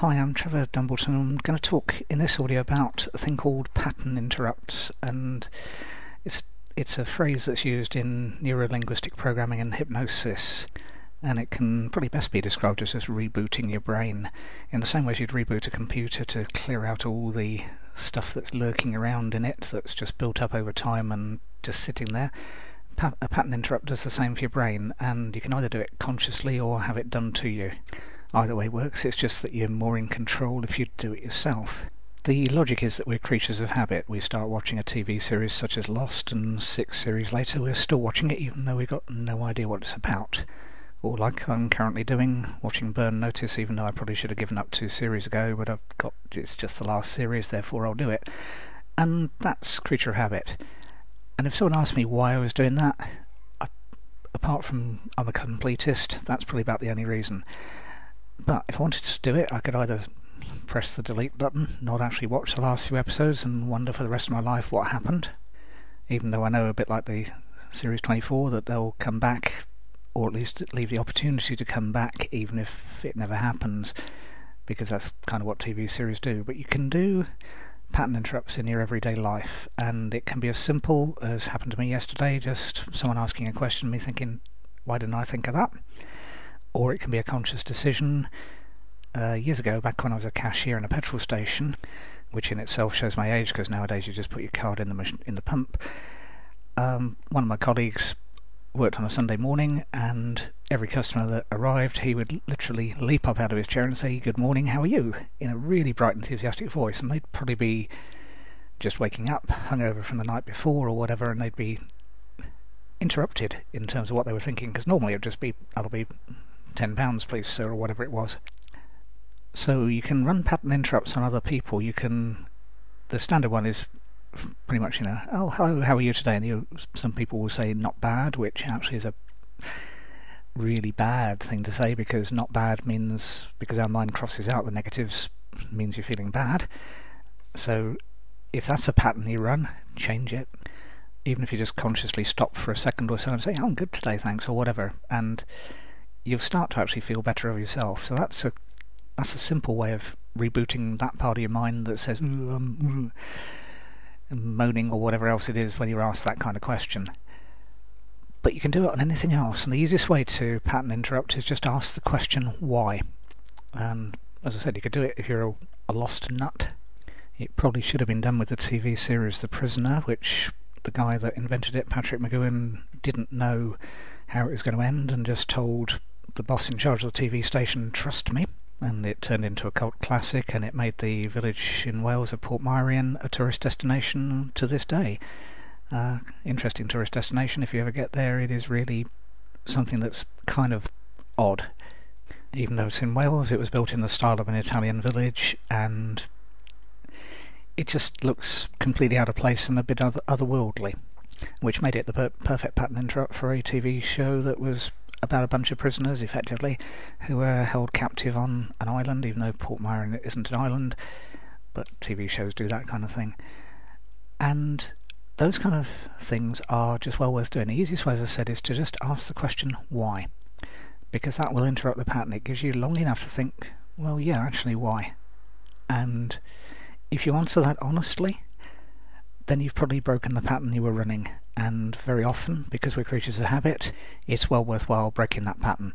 Hi, I'm Trevor Dumbleton. And I'm going to talk in this audio about a thing called pattern interrupts, and it's it's a phrase that's used in neurolinguistic programming and hypnosis, and it can probably best be described as just rebooting your brain in the same way as you'd reboot a computer to clear out all the stuff that's lurking around in it that's just built up over time and just sitting there. a pattern interrupt does the same for your brain, and you can either do it consciously or have it done to you. Either way works, it's just that you're more in control if you do it yourself. The logic is that we're creatures of habit. We start watching a TV series such as Lost, and six series later we're still watching it even though we've got no idea what it's about. Or like I'm currently doing, watching Burn Notice, even though I probably should have given up two series ago, but I've got it's just the last series, therefore I'll do it. And that's creature of habit. And if someone asked me why I was doing that, I, apart from I'm a completist, that's probably about the only reason. But if I wanted to do it, I could either press the delete button, not actually watch the last few episodes, and wonder for the rest of my life what happened. Even though I know a bit like the Series 24 that they'll come back, or at least leave the opportunity to come back, even if it never happens, because that's kind of what TV series do. But you can do pattern interrupts in your everyday life, and it can be as simple as happened to me yesterday just someone asking a question, me thinking, why didn't I think of that? Or it can be a conscious decision. Uh, years ago, back when I was a cashier in a petrol station, which in itself shows my age because nowadays you just put your card in the mach- in the pump. Um, one of my colleagues worked on a Sunday morning, and every customer that arrived, he would literally leap up out of his chair and say, "Good morning, how are you?" in a really bright, enthusiastic voice, and they'd probably be just waking up, hungover from the night before or whatever, and they'd be interrupted in terms of what they were thinking because normally it would just be, "I'll be £10 please sir or whatever it was. So you can run pattern interrupts on other people. You can, the standard one is pretty much, you know, oh, hello, how are you today? And you, some people will say not bad, which actually is a really bad thing to say because not bad means, because our mind crosses out the negatives, means you're feeling bad. So if that's a pattern you run, change it. Even if you just consciously stop for a second or so and say, oh, I'm good today, thanks, or whatever. And you'll start to actually feel better of yourself. So that's a that's a simple way of rebooting that part of your mind that says um, moaning or whatever else it is when you're asked that kind of question. But you can do it on anything else, and the easiest way to pattern interrupt is just ask the question why. And as I said, you could do it if you're a, a lost nut. It probably should have been done with the TV series The Prisoner, which the guy that invented it, Patrick McGoohan, didn't know how it was going to end and just told the boss in charge of the TV station trust me. And it turned into a cult classic, and it made the village in Wales of Port Portmeirion a tourist destination to this day. Uh, interesting tourist destination. If you ever get there, it is really something that's kind of odd. Even though it's in Wales, it was built in the style of an Italian village, and it just looks completely out of place and a bit other- otherworldly, which made it the per- perfect pattern interrupt for a TV show that was about a bunch of prisoners, effectively, who were held captive on an island, even though Portmeirion isn't an island, but TV shows do that kind of thing. And those kind of things are just well worth doing. The easiest way, as I said, is to just ask the question why, because that will interrupt the pattern. It gives you long enough to think, well, yeah, actually, why? And if you answer that honestly, then you've probably broken the pattern you were running. And very often, because we're creatures of habit, it's well worthwhile breaking that pattern.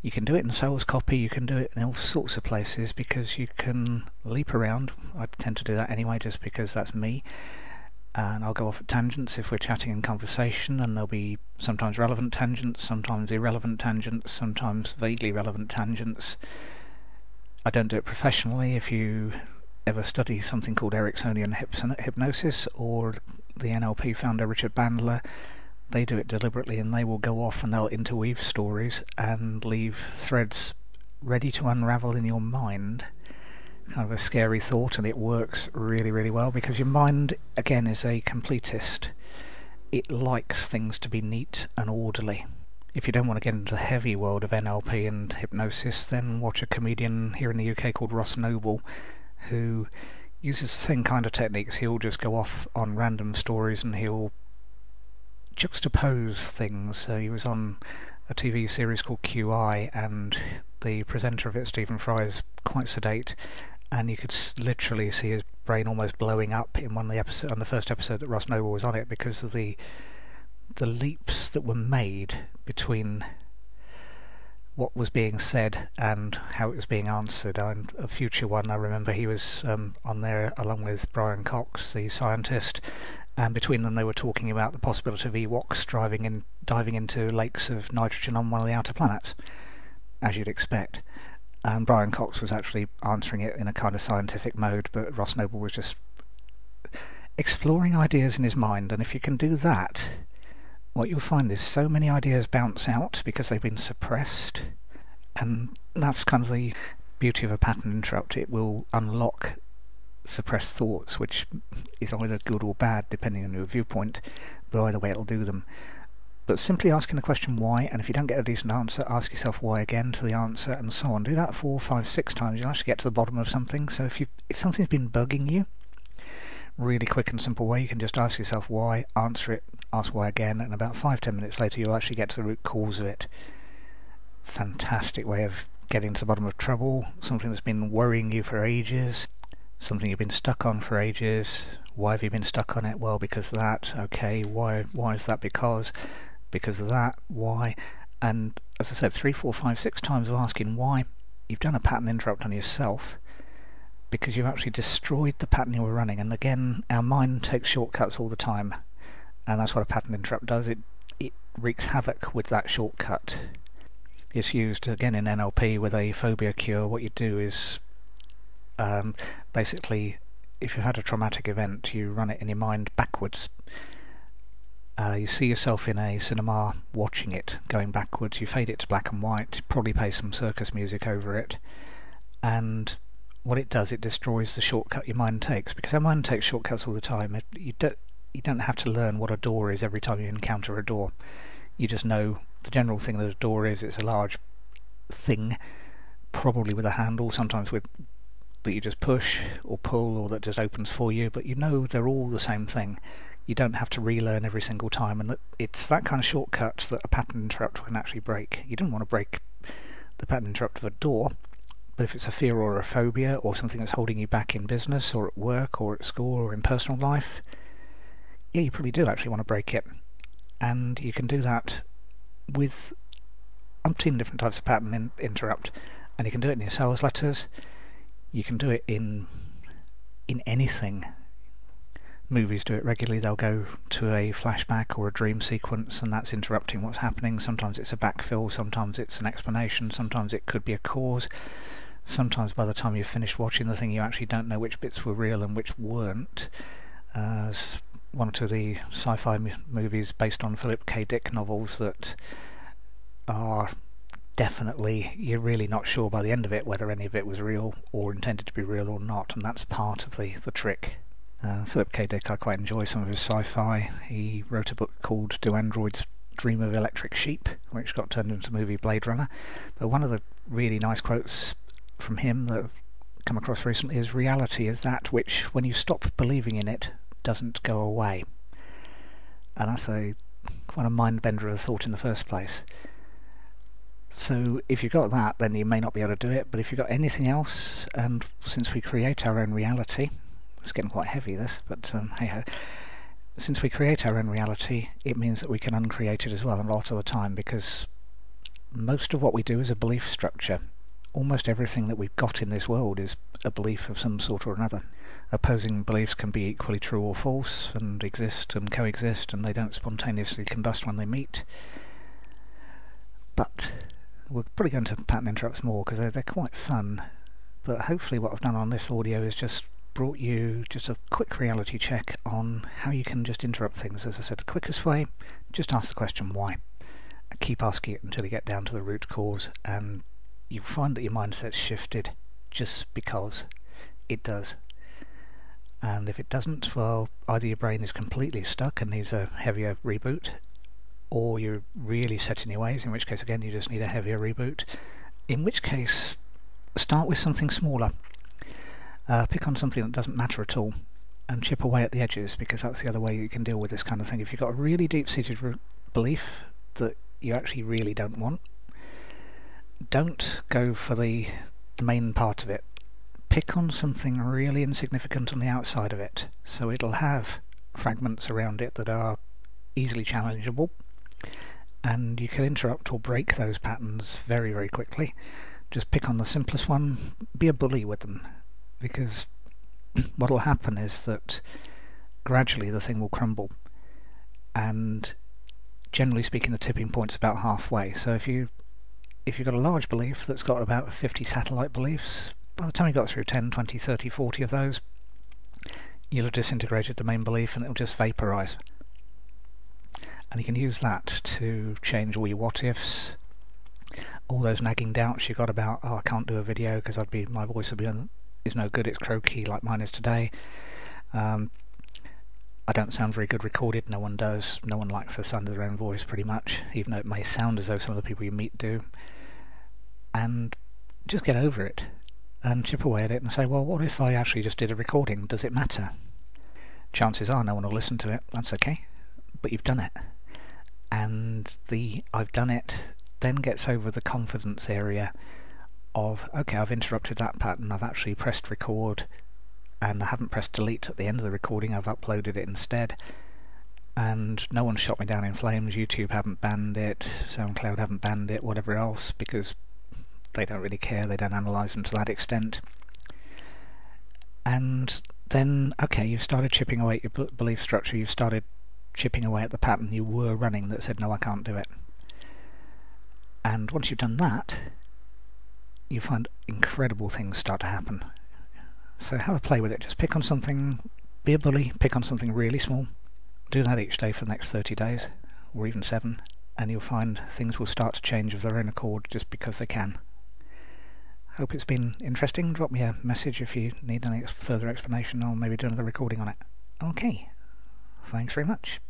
You can do it in sales copy, you can do it in all sorts of places because you can leap around. I tend to do that anyway just because that's me. And I'll go off at tangents if we're chatting in conversation, and there'll be sometimes relevant tangents, sometimes irrelevant tangents, sometimes vaguely relevant tangents. I don't do it professionally. If you ever study something called Ericksonian hypnosis or the NLP founder Richard Bandler, they do it deliberately and they will go off and they'll interweave stories and leave threads ready to unravel in your mind. Kind of a scary thought, and it works really, really well because your mind, again, is a completist. It likes things to be neat and orderly. If you don't want to get into the heavy world of NLP and hypnosis, then watch a comedian here in the UK called Ross Noble who uses the same kind of techniques. He'll just go off on random stories and he'll juxtapose things. So he was on a TV series called QI, and the presenter of it, Stephen Fry, is quite sedate, and you could literally see his brain almost blowing up in one of the episode on the first episode that Ross Noble was on it because of the the leaps that were made between what was being said and how it was being answered. And a future one, I remember he was um, on there along with Brian Cox, the scientist, and between them they were talking about the possibility of Ewoks driving in, diving into lakes of nitrogen on one of the outer planets, as you'd expect. And Brian Cox was actually answering it in a kind of scientific mode, but Ross Noble was just exploring ideas in his mind. And if you can do that, what you'll find is so many ideas bounce out because they've been suppressed, and that's kind of the beauty of a pattern interrupt. It will unlock suppressed thoughts, which is either good or bad depending on your viewpoint, but either way it'll do them. But simply asking the question why, and if you don't get a decent answer, ask yourself why again to the answer, and so on. Do that four, five, six times. You'll actually get to the bottom of something. So if you if something's been bugging you, really quick and simple way, you can just ask yourself why, answer it, ask why again, and about five, ten minutes later you'll actually get to the root cause of it. Fantastic way of getting to the bottom of trouble, something that's been worrying you for ages, something you've been stuck on for ages. Why have you been stuck on it? Well, because that. Okay, why? Why is that? Because, because of that. Why? And as I said, three, four, five, six times of asking why, you've done a pattern interrupt on yourself because you've actually destroyed the pattern you were running. And again, our mind takes shortcuts all the time and that's what a pattern interrupt does. It it wreaks havoc with that shortcut. It's used again in NLP with a phobia cure. What you do is um, basically, if you've had a traumatic event, you run it in your mind backwards. Uh, you see yourself in a cinema watching it going backwards. You fade it to black and white. Probably play some circus music over it, and what it does, it destroys the shortcut your mind takes because our mind takes shortcuts all the time. It, you don't you don't have to learn what a door is every time you encounter a door. You just know the general thing that a door is. It's a large thing, probably with a handle, sometimes with that you just push or pull or that just opens for you, but you know they're all the same thing. You don't have to relearn every single time, and it's that kind of shortcut that a pattern interrupt can actually break. You don't want to break the pattern interrupt of a door, but if it's a fear or a phobia or something that's holding you back in business or at work or at school or in personal life, yeah, you probably do actually want to break it. And you can do that with umpteen different types of pattern in, interrupt. And you can do it in your sales letters. You can do it in in anything. Movies do it regularly. They'll go to a flashback or a dream sequence, and that's interrupting what's happening. Sometimes it's a backfill, sometimes it's an explanation, sometimes it could be a cause. Sometimes by the time you've finished watching the thing, you actually don't know which bits were real and which weren't. Uh, one or two of the sci-fi movies based on Philip K. Dick novels that are definitely you're really not sure by the end of it whether any of it was real or intended to be real or not, and that's part of the the trick. Uh, Philip K. Dick, I quite enjoy some of his sci-fi. He wrote a book called "Do Androids Dream of Electric Sheep," which got turned into the movie Blade Runner. But one of the really nice quotes from him that I've come across recently is reality is that which, when you stop believing in it, doesn't go away. And that's a quite a mind bender of thought in the first place. So if you've got that, then you may not be able to do it. But if you've got anything else, and since we create our own reality, it's getting quite heavy this, but um, hey ho. Since we create our own reality, it means that we can uncreate it as well a lot of the time because most of what we do is a belief structure almost everything that we've got in this world is a belief of some sort or another. Opposing beliefs can be equally true or false and exist and coexist and they don't spontaneously combust when they meet. But we're probably going to pattern interrupts more because they're, they're quite fun. But hopefully what I've done on this audio is just brought you just a quick reality check on how you can just interrupt things. As I said, the quickest way, just ask the question why. Keep asking it until you get down to the root cause and you find that your mindset's shifted just because it does. And if it doesn't, well, either your brain is completely stuck and needs a heavier reboot, or you're really set in your ways, in which case, again, you just need a heavier reboot. In which case, start with something smaller. Uh, pick on something that doesn't matter at all and chip away at the edges because that's the other way you can deal with this kind of thing. If you've got a really deep seated re- belief that you actually really don't want. Don't go for the, the main part of it. Pick on something really insignificant on the outside of it, so it'll have fragments around it that are easily challengeable, and you can interrupt or break those patterns very, very quickly. Just pick on the simplest one, be a bully with them, because what will happen is that gradually the thing will crumble, and generally speaking, the tipping point is about halfway. So if you if you've got a large belief that's got about 50 satellite beliefs, by the time you got through 10, 20, 30, 40 of those, you'll have disintegrated the main belief and it'll just vaporize. And you can use that to change all your what ifs, all those nagging doubts you got about, oh, I can't do a video because I'd be my voice would be is no good. It's croaky like mine is today. Um, I don't sound very good recorded. No one does. No one likes the sound of their own voice, pretty much, even though it may sound as though some of the people you meet do. And just get over it and chip away at it and say, well, what if I actually just did a recording? Does it matter? Chances are no one will listen to it. That's okay. But you've done it. And the I've done it then gets over the confidence area of, okay, I've interrupted that pattern. I've actually pressed record and I haven't pressed delete at the end of the recording, I've uploaded it instead. And no one shot me down in flames, YouTube haven't banned it, SoundCloud haven't banned it, whatever else, because they don't really care, they don't analyse them to that extent. And then, okay, you've started chipping away at your belief structure, you've started chipping away at the pattern you were running that said, no, I can't do it. And once you've done that, you find incredible things start to happen. So have a play with it. Just pick on something, be a bully, pick on something really small. Do that each day for the next 30 days, or even seven, and you'll find things will start to change of their own accord just because they can. Hope it's been interesting. Drop me a message if you need any further explanation, or maybe do another recording on it. Okay. Thanks very much.